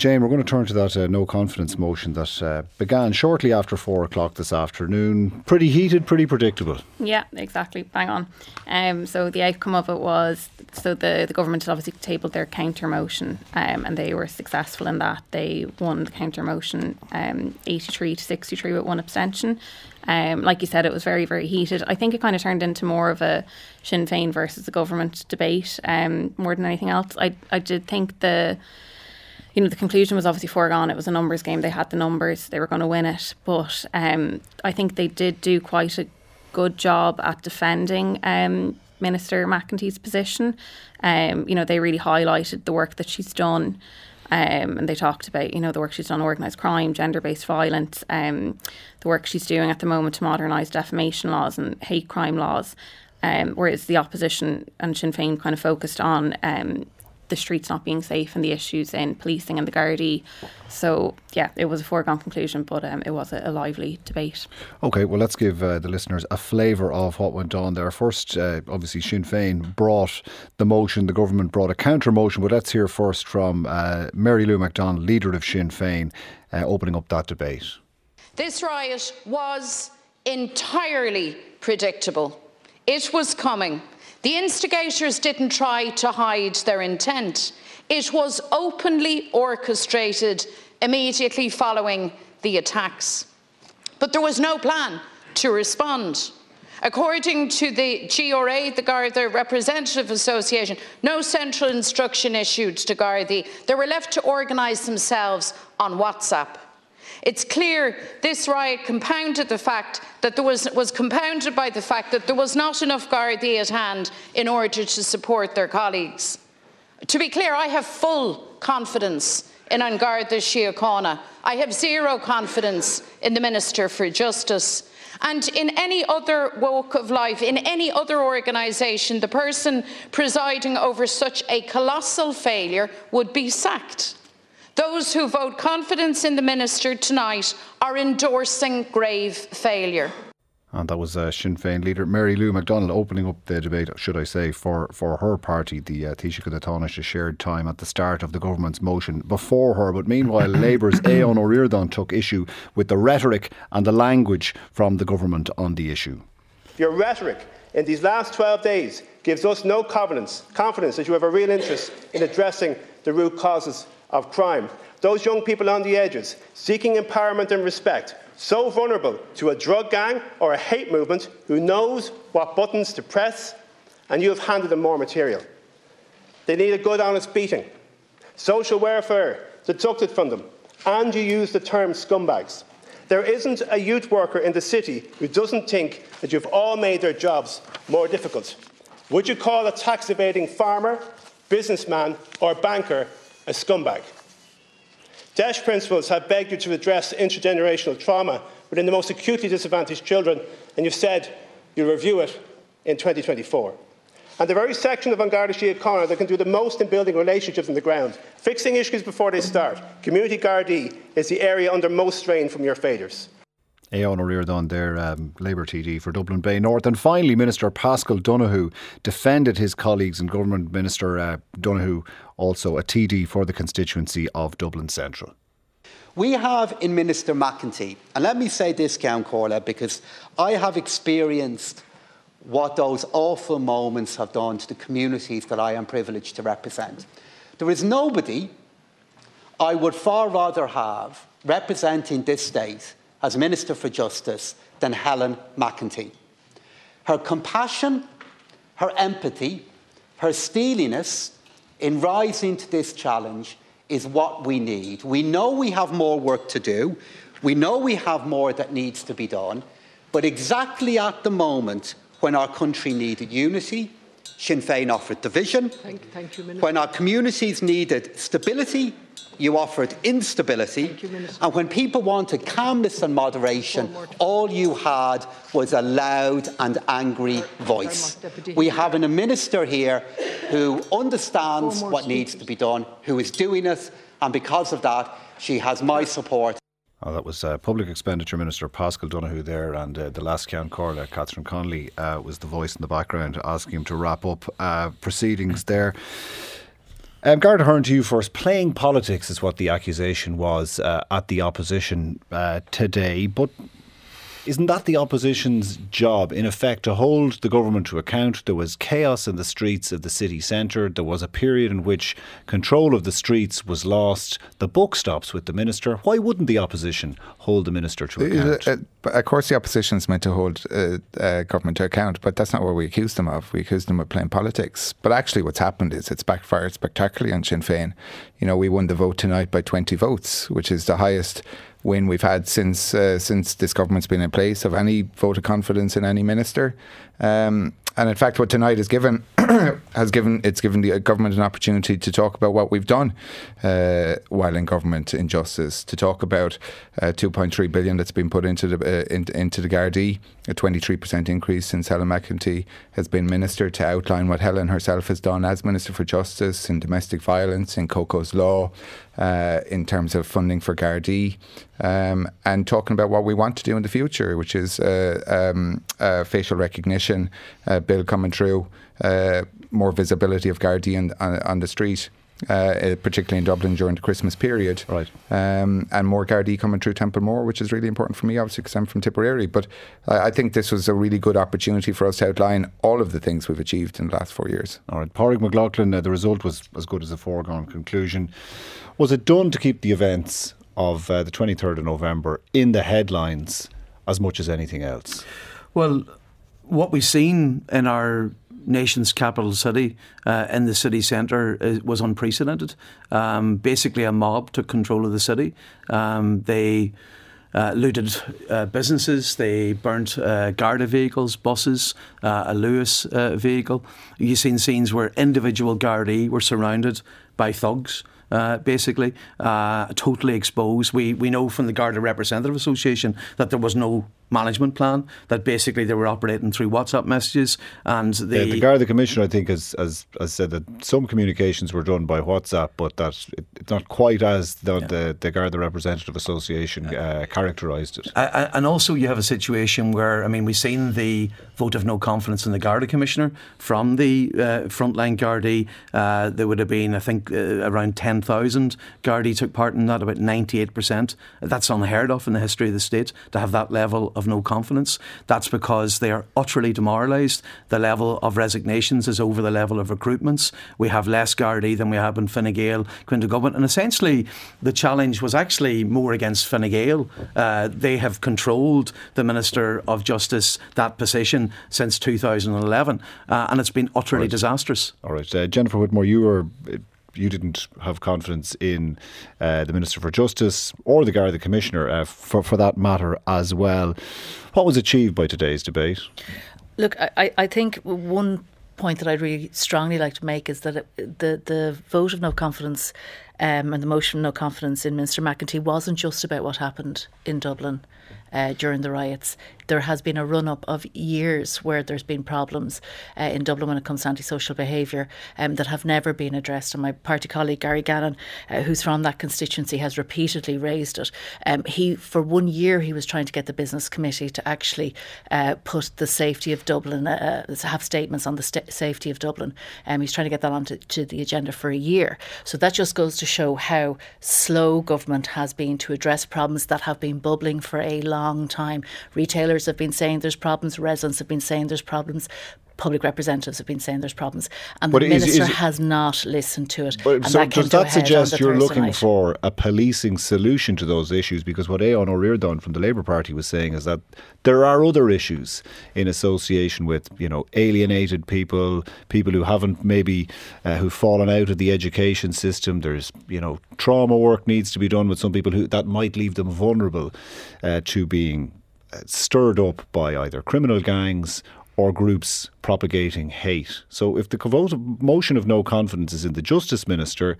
Jane, we're going to turn to that uh, no confidence motion that uh, began shortly after four o'clock this afternoon. Pretty heated, pretty predictable. Yeah, exactly. Bang on. Um, so the outcome of it was so the, the government had obviously tabled their counter motion um, and they were successful in that. They won the counter motion um, 83 to 63 with one abstention. Um, like you said, it was very, very heated. I think it kind of turned into more of a Sinn Féin versus the government debate um, more than anything else. I, I did think the you know, the conclusion was obviously foregone. It was a numbers game. They had the numbers. They were going to win it. But um, I think they did do quite a good job at defending um, Minister McEntee's position. Um, you know, they really highlighted the work that she's done. Um, and they talked about, you know, the work she's done, on organised crime, gender-based violence, um, the work she's doing at the moment to modernise defamation laws and hate crime laws. Um, whereas the opposition and Sinn Féin kind of focused on um, the streets not being safe and the issues in policing and the Gardaí. So, yeah, it was a foregone conclusion, but um, it was a, a, lively debate. Okay, well, let's give uh, the listeners a flavour of what went on there. First, uh, obviously, Sinn Féin brought the motion, the government brought a counter motion, but let's hear first from uh, Mary Lou McDonald, leader of Sinn Féin, uh, opening up that debate. This riot was entirely predictable. It was coming. The instigators didn't try to hide their intent. It was openly orchestrated immediately following the attacks. But there was no plan to respond. According to the GRA, the Garda Representative Association, no central instruction issued to Gardaí. They were left to organise themselves on WhatsApp. It's clear this riot compounded the fact that there was, was compounded by the fact that there was not enough Gardaí at hand in order to support their colleagues. To be clear, I have full confidence in An Garda Síochána. I have zero confidence in the Minister for Justice. And in any other walk of life, in any other organisation, the person presiding over such a colossal failure would be sacked. Those who vote confidence in the minister tonight are endorsing grave failure. And that was uh, Sinn Féin leader Mary Lou McDonald opening up the debate, should I say, for, for her party, the uh, Taoiseach the Taoiseach shared time at the start of the government's motion before her. But meanwhile, Labour's Aodhán Ó Ríordáin took issue with the rhetoric and the language from the government on the issue. Your rhetoric in these last 12 days gives us no confidence, confidence that you have a real interest in addressing the root causes of crime. Those young people on the edges, seeking empowerment and respect, so vulnerable to a drug gang or a hate movement who knows what buttons to press, and you have handed them more material. They need a good, honest beating. Social welfare deducted from them, and you use the term scumbags. There isn't a youth worker in the city who doesn't think that you've all made their jobs more difficult. Would you call a tax evading farmer, businessman, or banker a scumbag. DEIS principals have begged you to address intergenerational trauma within the most acutely disadvantaged children, and you've said you'll review it in 2024. And the very section of An Garda Síochána that can do the most in building relationships on the ground, fixing issues before they start, community Gardaí, is the area under most strain from your failures. Aodhán Ó Ríordáin, their um, Labour TD for Dublin Bay North. And finally, Minister Paschal Donohoe defended his colleagues and Government Minister uh, Donohoe, also a TD for the constituency of Dublin Central. We have in Minister McEntee, and let me say this, Ceann Comhairle, because I have experienced what those awful moments have done to the communities that I am privileged to represent. There is nobody I would far rather have representing this state as Minister for Justice than Helen McEntee. Her compassion, her empathy, her steeliness in rising to this challenge is what we need. We know we have more work to do. We know we have more that needs to be done. But exactly at the moment when our country needed unity, Sinn Féin offered division. Thank, thank you, when our communities needed stability, you offered instability. You, and when people wanted calmness and moderation, all you had was a loud and angry voice. We have a minister here who understands what needs to be done, who is doing it, and because of that, she has my support. Oh, that was uh, Public Expenditure Minister Paschal Donohoe there, and uh, the Leas-Cheann Comhairle, Catherine Connolly, uh, was the voice in the background asking him to wrap up uh, proceedings there. Um, Garret Ahearn, to you first. Playing politics is what the accusation was uh, at the opposition uh, today. But isn't that the opposition's job, in effect, to hold the government to account? There was chaos in the streets of the city centre. There was a period in which control of the streets was lost. The book stops with the minister. Why wouldn't the opposition hold the minister to account? Uh, uh, of course, the opposition is meant to hold uh, uh, government to account, but that's not what we accuse them of. We accuse them of playing politics. But actually, what's happened is it's backfired spectacularly on Sinn Féin. You know, we won the vote tonight by 20 votes, which is the highest win we've had since uh, since this government's been in place of any vote of confidence in any minister. Um, and in fact, what tonight has given has given it's given the government an opportunity to talk about what we've done uh, while in government in justice, to talk about uh, 2.3 billion that's been put into the uh, in, into the Gardaí, a 23% increase since Helen McEntee has been minister, to outline what Helen herself has done as minister for justice in domestic violence, in Coco's law, uh, in terms of funding for Gardaí, um, and talking about what we want to do in the future, which is uh, um, uh, facial recognition uh, bill coming through, uh, more visibility of Gardaí on, on, on the street. Uh, particularly in Dublin during the Christmas period. Right. Um, and more Gardaí coming through Templemore, which is really important for me, obviously, because I'm from Tipperary. But I, I, think this was a really good opportunity for us to outline all of the things we've achieved in the last four years. All right. Pádraig Mac Lochlainn, uh, the result was as good as a foregone conclusion. Was it done to keep the events of uh, the 23rd of November in the headlines as much as anything else? Well, what we've seen in our nation's capital city, uh, in the city centre, was unprecedented. Um, basically, a mob took control of the city. Um, they uh, looted uh, businesses, they burnt uh, Garda vehicles, buses, uh, a Luas uh, vehicle. You've seen scenes where individual Gardaí were surrounded by thugs. Uh, basically, totally exposed. We we know from the Garda Representative Association that there was no management plan that basically they were operating through WhatsApp messages and the yeah, the Garda Commissioner I think has, has, has said that some communications were done by WhatsApp but that it, it's not quite as the, yeah. the, the Garda Representative Association uh, characterised it. And also you have a situation where I mean we've seen the vote of no confidence in the Garda Commissioner from the uh, frontline Gardaí. Uh, there would have been I think uh, around 10,000 Gardaí took part in that about 98% that's unheard of in the history of the state to have that level of no confidence. That's because they are utterly demoralised. The level of resignations is over the level of recruitments. We have less Gardaí than we have in Fine Gael, Quinta And essentially, the challenge was actually more against Fine Gael. Uh, they have controlled the Minister of Justice, that position, since 2011. Uh, and it's been utterly right. disastrous. All right. Uh, Jennifer Whitmore, you were you didn't have confidence in uh, the Minister for Justice or the Garda Commissioner, uh, for, for that matter, as well. What was achieved by today's debate? Look, I, I think one point that I'd really strongly like to make is that it, the the vote of no confidence um, and the motion of no confidence in Minister McEntee wasn't just about what happened in Dublin uh, during the riots there has been a run up of years where there's been problems uh, in Dublin when it comes to antisocial behaviour um, that have never been addressed. And my party colleague Gary Gannon, uh, who's from that constituency, has repeatedly raised it. Um, he, for one year, he was trying to get the business committee to actually uh, put the safety of Dublin, uh, uh, have statements on the st- safety of Dublin. Um, he's trying to get that onto to the agenda for a year. So that just goes to show how slow government has been to address problems that have been bubbling for a long time. Retailers have been saying there's problems, residents have been saying there's problems, public representatives have been saying there's problems, and but the is, minister is has not listened to it. But so that does that suggest you're looking night. for a policing solution to those issues? Because what Aodhán Ó Ríordáin from the Labour Party was saying is that there are other issues in association with you know alienated people, people who haven't maybe uh, who've fallen out of the education system. There's you know trauma work needs to be done with some people who that might leave them vulnerable uh, to being stirred up by either criminal gangs or groups propagating hate. So if the vote of motion of no confidence is in the Justice Minister,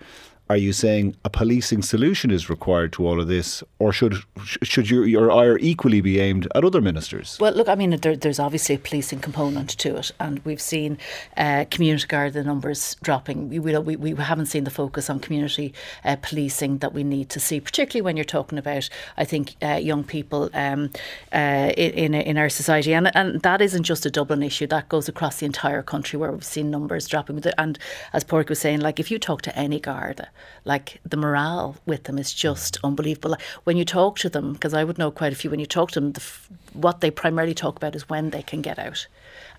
are you saying a policing solution is required to all of this, or should should your, your ire equally be aimed at other ministers? Well, look, I mean, there, there's obviously a policing component to it, and we've seen uh, community guard the numbers dropping. We, we, we haven't seen the focus on community uh, policing that we need to see, particularly when you're talking about, I think, uh, young people um, uh, in in our society, and and that isn't just a Dublin issue. That goes across the entire country where we've seen numbers dropping. And as Pádraig was saying, like if you talk to any Garda like the morale with them is just unbelievable. Like, When you talk to them, because I would know quite a few, when you talk to them, the, what they primarily talk about is when they can get out.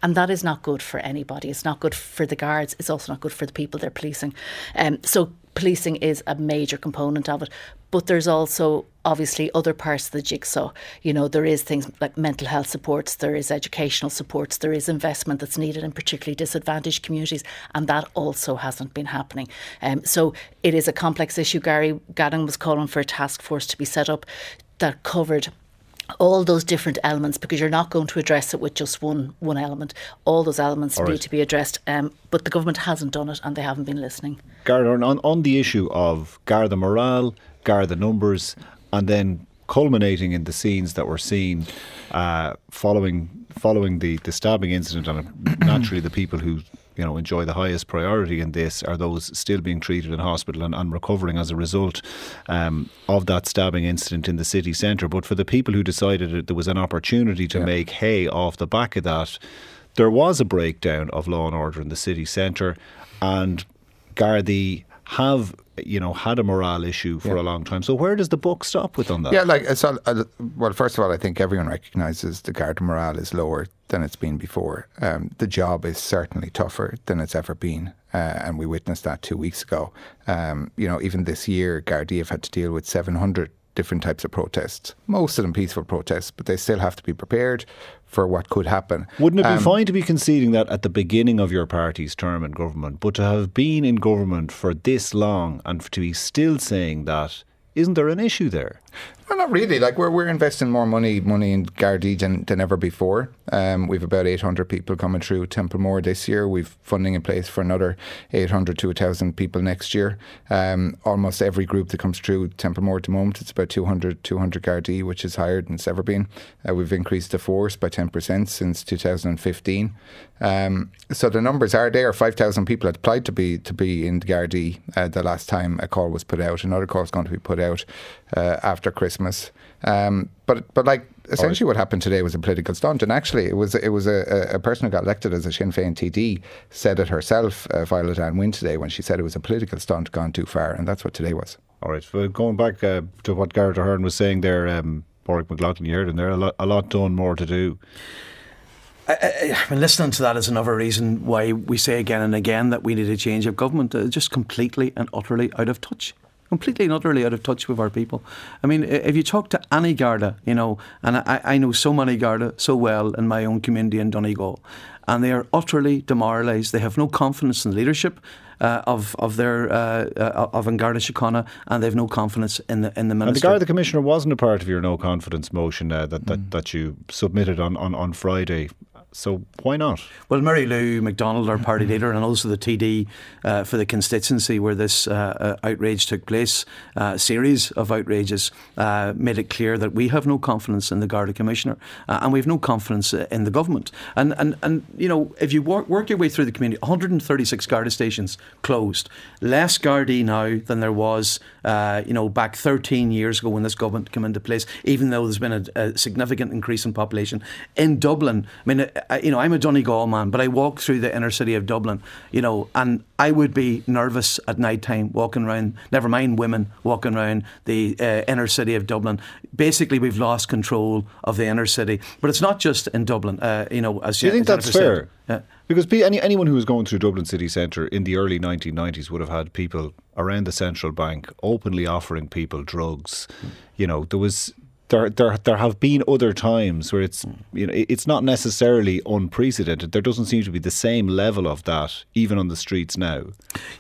And that is not good for anybody. It's not good for the guards. It's also not good for the people they're policing. Um, so policing is a major component of it. But there's also obviously other parts of the jigsaw. You know, there is things like mental health supports, there is educational supports, there is investment that's needed in particularly disadvantaged communities, and that also hasn't been happening. Um, so it is a complex issue. Gary Gannon was calling for a task force to be set up that covered all those different elements because you're not going to address it with just one one element. All those elements all need right. to be addressed, um, but the government hasn't done it and they haven't been listening. Garda, on, on the issue of Garda morale, Garda numbers, and then culminating in the scenes that were seen uh, following following the, the stabbing incident, and naturally the people who you know enjoy the highest priority in this are those still being treated in hospital and, and recovering as a result um, of that stabbing incident in the city centre. But for the people who decided that there was an opportunity to yeah. make hay off the back of that, there was a breakdown of law and order in the city centre, and Gardaí have you know had a morale issue for yeah. a long time. So where does the book stop with on that? Yeah, like it's all, uh, well. First of all, I think everyone recognises the guard morale is lower than it's been before. Um, the job is certainly tougher than it's ever been, uh, and we witnessed that two weeks ago. Um, you know, even this year, Gardaí have had to deal with seven hundred different types of protests. Most of them peaceful protests, but they still have to be prepared for what could happen. Wouldn't it be um, fine to be conceding that at the beginning of your party's term in government, but to have been in government for this long and to be still saying that, isn't there an issue there? Well, not really. Like we're we're investing more money money in Gardaí than, than ever before. Um, we've about 800 people coming through Templemore this year. We've funding in place for another 800 to 1,000 people next year. Um, almost every group that comes through Templemore at the moment, it's about 200 200 Gardaí, which is higher than it's ever been. Uh, we've increased the force by 10% since 2015. Um, so the numbers are there. 5,000 people had applied to be to be in Gardaí uh, the last time a call was put out. Another call is going to be put out uh, after Christmas. Um, but but like essentially, what happened today was a political stunt, and actually, it was it was a, a person who got elected as a Sinn Féin TD said it herself, uh, Violet Ann Wynne today, when she said it was a political stunt gone too far, and that's what today was. All right, well, going back uh, to what Garret Ahearn was saying there, um, Pádraig Mac Lochlainn, you heard him there, a lot, a lot done, more to do. I, I, I mean, listening to that is another reason why we say again and again that we need a change of government. Uh, just completely and utterly out of touch completely and utterly out of touch with our people. I mean, if you talk to any Garda, you know, and I, I know so many Garda so well in my own community in Donegal, and they are utterly demoralised. They have no confidence in leadership. Uh, of of their uh, uh, of Garda Síochána, and they have no confidence in the in the minister. And the Garda Commissioner wasn't a part of your no confidence motion uh, that that, mm. that you submitted on, on, on Friday. So why not? Well, Mary Lou McDonald, our party leader, and also the TD uh, for the constituency where this uh, uh, outrage took place, a uh, series of outrages, uh, made it clear that we have no confidence in the Garda Commissioner uh, and we have no confidence in the government. And, and, and you know, if you work, work your way through the community, 136 Garda stations closed, less Gardaí now than there was, you know, back 13 years ago when this government came into place, even though there's been a, a significant increase in population. In Dublin, I mean, you know, I'm a Donegal man, but I walk through the inner city of Dublin, you know, and I would be nervous at night time walking around, never mind women walking around the uh, inner city of Dublin. Basically, we've lost control of the inner city. But it's not just in Dublin, uh, you know, as Do you think that's fair? Yeah. Because any, anyone who was going through Dublin city centre in the early 1990s would have had people around the central bank openly offering people drugs. Mm. You know, there was there, there, there have been other times where it's you know it's not necessarily unprecedented. There doesn't seem to be the same level of that even on the streets now.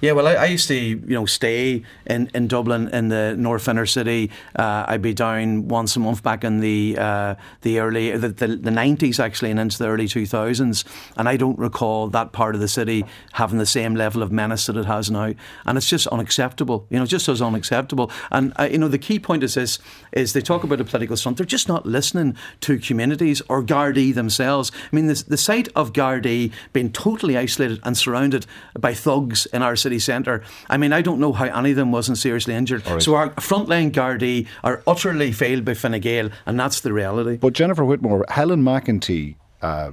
Yeah, well, I, I used to you know stay in, in Dublin in the North Inner City. Uh, I'd be down once a month back in the uh, the early the, 90s actually and into the early 2000s, and I don't recall that part of the city having the same level of menace that it has now, and it's just unacceptable. You know, just as unacceptable. And uh, you know, the key point is this: is they talk about a political stunt. They're just not listening to communities or Gardaí themselves. I mean, the, the sight of Gardaí being totally isolated and surrounded by thugs in our city centre. I mean, I don't know how any of them wasn't seriously injured. Right. So our frontline Gardaí are utterly failed by Fine Gael, and that's the reality. But Jennifer Whitmore, Helen McEntee. Uh,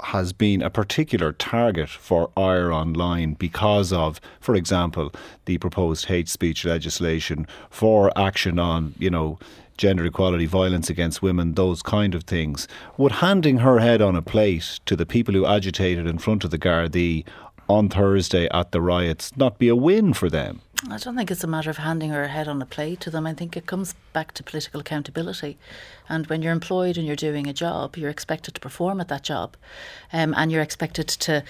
has been a particular target for IRE Online because of, for example, the proposed hate speech legislation for action on, you know, gender equality, violence against women, those kind of things. Would handing her head on a plate to the people who agitated in front of the Gardaí on Thursday at the riots not be a win for them? I don't think it's a matter of handing her head on a plate to them. I think it comes back to political accountability. And when you're employed and you're doing a job, you're expected to perform at that job. Um, and you're expected to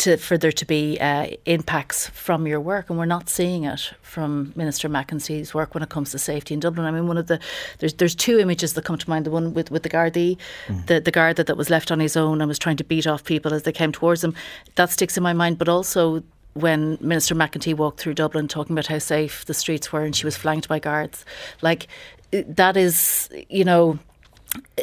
to, for there to be uh, impacts from your work, and we're not seeing it from Minister McEntee's work when it comes to safety in Dublin. I mean, one of the there's there's two images that come to mind. The one with, with the Gardaí, mm. the the guard that, that was left on his own and was trying to beat off people as they came towards him. That sticks in my mind. But also when Minister McEntee walked through Dublin talking about how safe the streets were and she was flanked by guards, like that is, you know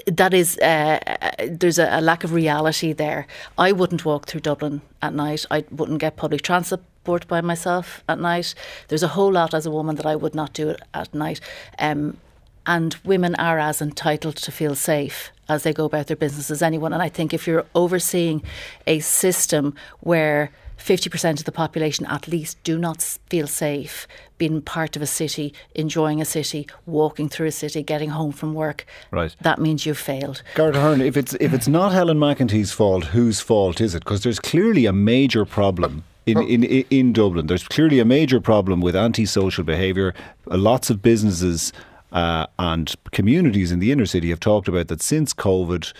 that is uh, there's a, a, lack of reality there. I wouldn't walk through Dublin at night. I wouldn't get public transport by myself at night. There's a whole lot as a woman that I would not do at night. Um, and women are as entitled to feel safe as they go about their business as anyone. And I think if you're overseeing a system where 50% of the population at least do not feel safe being part of a city, enjoying a city, walking through a city, getting home from work. Right. That means you've failed. Garret Ahearn, if it's if it's not Helen McEntee's fault, whose fault is it? Because there's clearly a major problem. In, in, in Dublin, there's clearly a major problem with antisocial behaviour. Lots of businesses uh, and communities in the inner city have talked about that since COVID,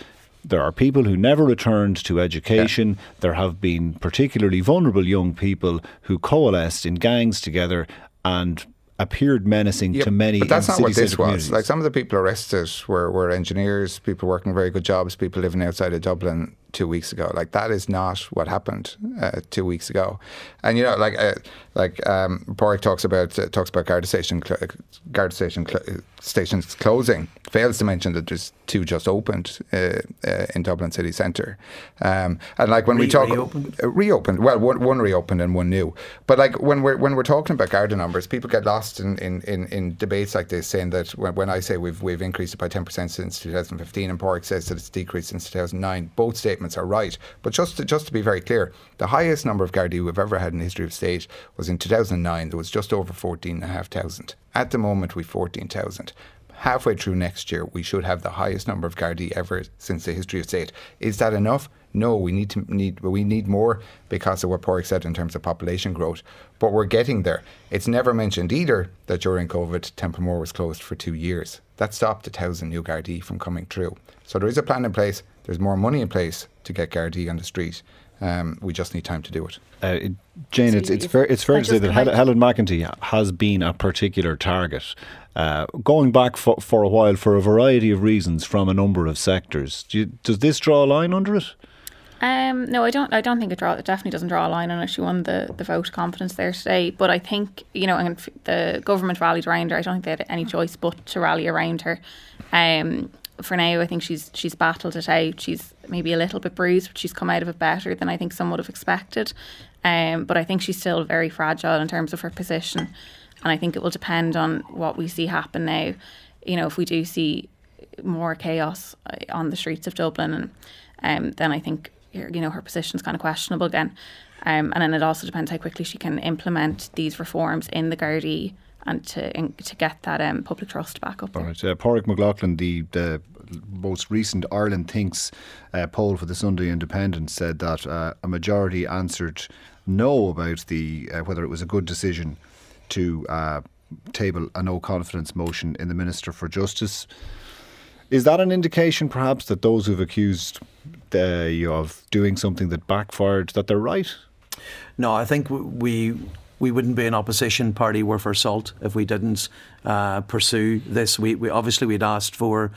there are people who never returned to education. Yeah. There have been particularly vulnerable young people who coalesced in gangs together and appeared menacing to many. But that's not what this was. Like some of the people arrested were, were engineers, people working very good jobs, people living outside of Dublin two weeks ago. Like that is not what happened uh, two weeks ago. And you know, like uh, like um, Pádraig talks about uh, talks about guard station cl- guard station cl- stations closing. Fails to mention that there's two just opened uh, uh, in Dublin city centre. Um, and like when Re- we talk reopened? Uh, reopened, well, one, one, reopened and one new. But like when we're when we're talking about Garda numbers, people get lost in, in, in, in debates like this, saying that when, when, I say we've we've increased it by ten percent since 2015, and Pádraig says that it's decreased since 2009, both statements are right. But just to, just to be very clear, the highest number of Gardaí we've ever had in the history of state was in 2009. There was just over 14,500. At the moment, we've 14,000 halfway through next year, we should have the highest number of Gardaí ever since the history of state. Is that enough? No, we need to need we need more because of what Pádraig said in terms of population growth. But we're getting there. It's never mentioned either that during COVID, Templemore was closed for two years. That stopped a thousand new Gardaí from coming through. So there is a plan in place. There's more money in place to get Gardaí on the street. Um, we just need time to do it. Uh, Jane, so it's, it's fair, it's fair to say that Helen, Helen McEntee has been a particular target, uh, going back for, for a while for a variety of reasons from a number of sectors. Do you, does this draw a line under it? Um, no, I don't. I don't think it draw. It definitely doesn't draw a line on it. She won the, the vote of confidence there today. But I think you know, and the government rallied around her. I don't think they had any choice but to rally around her. Um, for now, I think she's she's battled it out. She's maybe a little bit bruised, but she's come out of it better than I think some would have expected. Um, but I think she's still very fragile in terms of her position, and I think it will depend on what we see happen now. You know, if we do see more chaos uh, on the streets of Dublin, and um, then I think you know her position is kind of questionable again. Um, and then it also depends how quickly she can implement these reforms in the Gardaí and to in, to get that um, public trust back up. All right, uh, Pádraig Mac Lochlainn, the the most recent Ireland Thinks uh, poll for the Sunday Independent said that uh, a majority answered no about the uh, whether it was a good decision to uh, table a no confidence motion in the Minister for Justice. Is that an indication, perhaps, that those who've accused uh, you of doing something that backfired, that they're right? No, I think we we wouldn't be an opposition party worth our salt if we didn't uh, pursue this. We, we obviously we'd asked for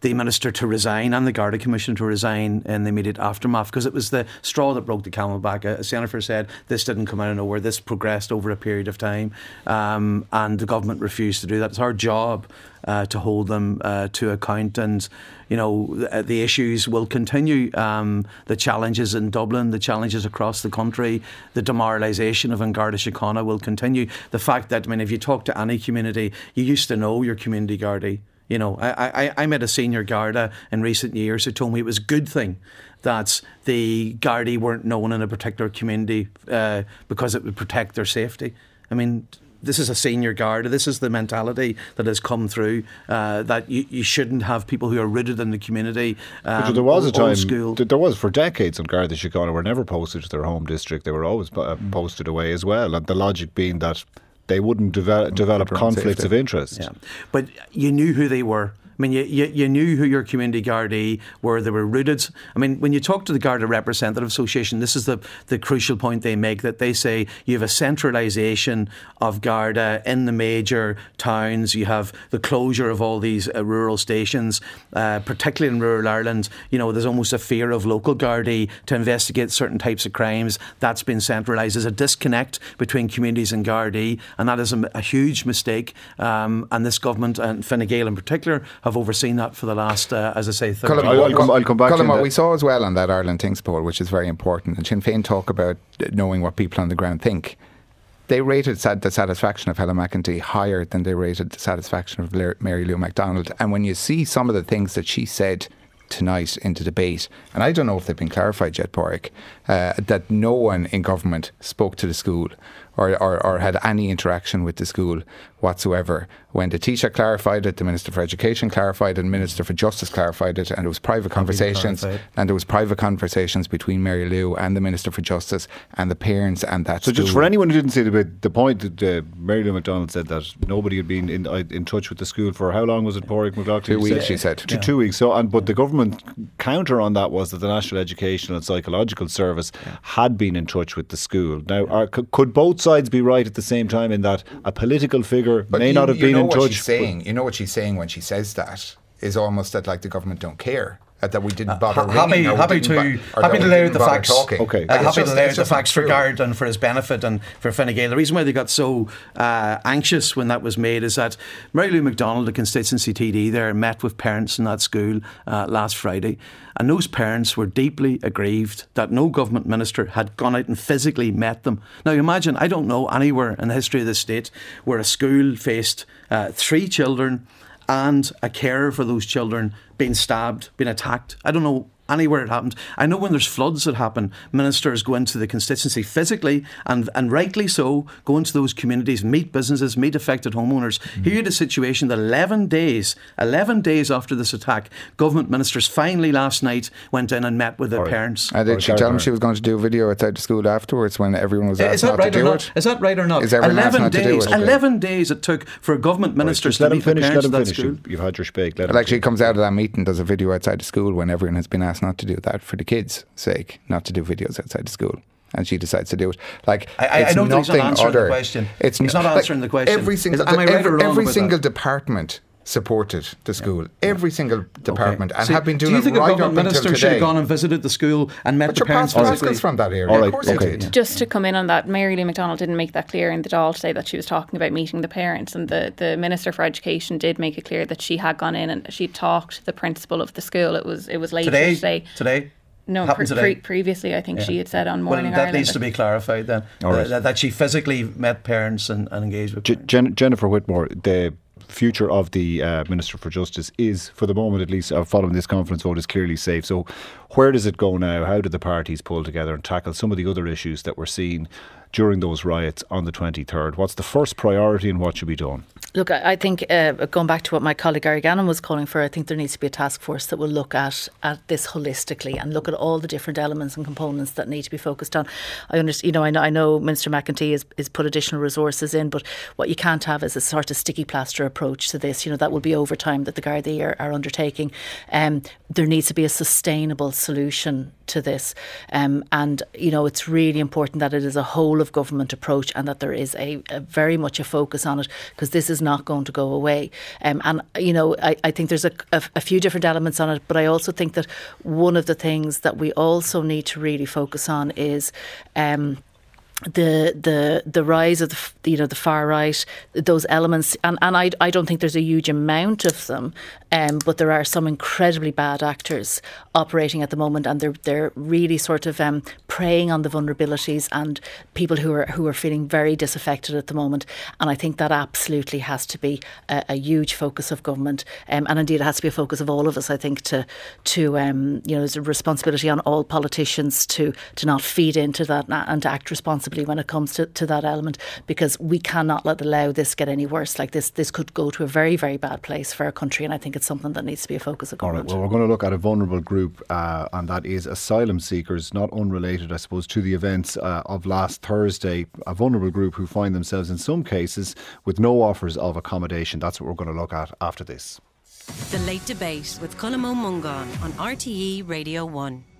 the minister to resign and the Garda Commissioner to resign in the immediate aftermath because it was the straw that broke the camel back. As Jennifer said, this didn't come out of nowhere. This progressed over a period of time, um, and the government refused to do that. It's our job uh, to hold them uh, to account. And, you know, the, the issues will continue. Um, the challenges in Dublin, the challenges across the country, the demoralisation of An Garda Síochána will continue. The fact that, I mean, if you talk to any community, you used to know your community Gardaí. You know, I, I, I met a senior Garda in recent years who told me it was a good thing that the Gardaí weren't known in a particular community uh, because it would protect their safety. I mean, this is a senior guard. This is the mentality that has come through uh, that you, you shouldn't have people who are rooted in the community. Um, there was a time. School. There was for decades on Garda Síochána were never posted to their home district. They were always uh, mm. posted away as well. And the logic being that they wouldn't develop, develop conflicts safety. of interest. Yeah. But you knew who they were. I mean, you, you, you, knew who your community Gardaí were. They were rooted. I mean, when you talk to the Garda Representative Association, this is the, the crucial point they make that they say you have a centralisation of Garda in the major towns. You have the closure of all these uh, rural stations, uh, particularly in rural Ireland. You know, there's almost a fear of local Gardaí to investigate certain types of crimes. That's been centralised. There's a disconnect between communities and Gardaí, and that is a, a huge mistake. Um, and this government, and Fine Gael in particular, have overseen that for the last, uh, as I say, 30 Colin, I'll, I'll, come, I'll come back Colin, what we saw as well on that Ireland Thinks poll, which is very important, and Sinn Féin talk about knowing what people on the ground think. They rated the satisfaction of Helen McEntee higher than they rated the satisfaction of Mary Lou McDonald. And when you see some of the things that she said tonight in the debate, and I don't know if they've been clarified yet, Pádraig, uh, that no one in government spoke to the school or, or, or, had any interaction with the school whatsoever. When the Taoiseach clarified it, the Minister for Education clarified it, and the Minister for Justice clarified it, and there was private conversations, and there was private conversations between Mary Lou and the Minister for Justice and the parents and that. So, school. just for anyone who didn't see the the point that uh, Mary Lou McDonald said that nobody had been in uh, in touch with the school for how long was it, Pádraig Mac Lochlainn? Two weeks, she said. Two, yeah. two weeks. So, and but the government counter on that was that the National Educational and Psychological Service yeah. had been in touch with the school. Now, are, could both sides be right at the same time in that a political figure but may you, not have been touch? She's saying, you know what she's saying when she says that is almost that like the government don't care. Uh, that we didn't uh, bother uh, happy, happy to happy to lay out the facts. Talking. Okay, uh, happy to lay out the facts for Gard and for his benefit and for Fine Gael. The reason why they got so uh, anxious when that was made is that Mary Lou McDonald, the constituency TD, there met with parents in that school uh, last Friday, and those parents were deeply aggrieved that no government minister had gone out and physically met them. Now, imagine I don't know anywhere in the history of the state where a school faced uh, three children and a carer for those children being stabbed, being attacked. I don't know anywhere it happens. I know when there's floods that happen, ministers go into the constituency physically and, and rightly so, go into those communities, meet businesses, meet affected homeowners. Mm. Here you had a situation that 11 days, 11 days after this attack, government ministers finally last night went in and met with the parents. And did she tell them she was going to do a video outside the school afterwards when everyone was asked not right to do not? it? Is that right or not? Is 11 days, 11 days it took for government ministers right, to meet finish, the parents let him finish. School. You've had your speak. Let like she comes out of that meeting, does a video outside the school when everyone has been asked not to do that for the kids' sake, not to do videos outside the school. And she decides to do it. Like I, it's I don't nothing think he's not answering other. the question. It's he's not like answering the question. Every single, Is, I right every, wrong every single that? department supported the school. Yeah. Every single department, okay. and so have been doing do you think it right a government minister should have gone and visited the school and met but the parents physically? from that area. All right. Of course okay. did. Just to come in on that, Mary Lou McDonald didn't make that clear in the Dáil today that she was talking about meeting the parents, and the, the Minister for Education did make it clear that she had gone in and she talked to the principal of the school. It was it was later today. Today. Today. No, pre- pre- previously I think yeah. she had said on Morning well, that Ireland needs to be clarified then. Uh, that, that, she physically met parents and, and engaged with. Jen- Jennifer Whitmore, the future of the uh, Minister for Justice is, for the moment at least, uh, following this conference vote, is clearly safe. So, where does it go now? How do the parties pull together and tackle some of the other issues that we're seeing? During those riots on the 23rd? What's the first priority and what should be done? Look, I think uh, going back to what my colleague Gary Gannon was calling for, I think there needs to be a task force that will look at at this holistically and look at all the different elements and components that need to be focused on. I understand, you know, I know, I know Minister McEntee has, has put additional resources in, but what you can't have is a sort of sticky plaster approach to this. You know, that will be overtime that the Gardaí are, are undertaking. Um, there needs to be a sustainable solution to this. Um, and, you know, it's really important that it is a whole of government approach and that there is a, a very much a focus on it because this is not going to go away. Um, and, you know, I, I think there's a, a, a, few different elements on it, but I also think that one of the things that we also need to really focus on is. Um, the the the rise of the you know the far right those elements and and I I don't think there's a huge amount of them um, but there are some incredibly bad actors operating at the moment and they're they're really sort of um, preying on the vulnerabilities and people who are who are feeling very disaffected at the moment and I think that absolutely has to be a, a huge focus of government um, and indeed it has to be a focus of all of us I think to to um, you know there's a responsibility on all politicians to to not feed into that and to act responsibly when it comes to, to that element because we cannot let allow this get any worse. Like this, this could go to a very, very bad place for our country, and I think it's something that needs to be a focus of government. All right. Well, we're going to look at a vulnerable group, uh, and that is asylum seekers, not unrelated, I suppose, to the events uh, of last Thursday. A vulnerable group who find themselves in some cases with no offers of accommodation. That's what we're going to look at after this. The Late Debate with Colm Ó Mongáin on RTE Radio 1.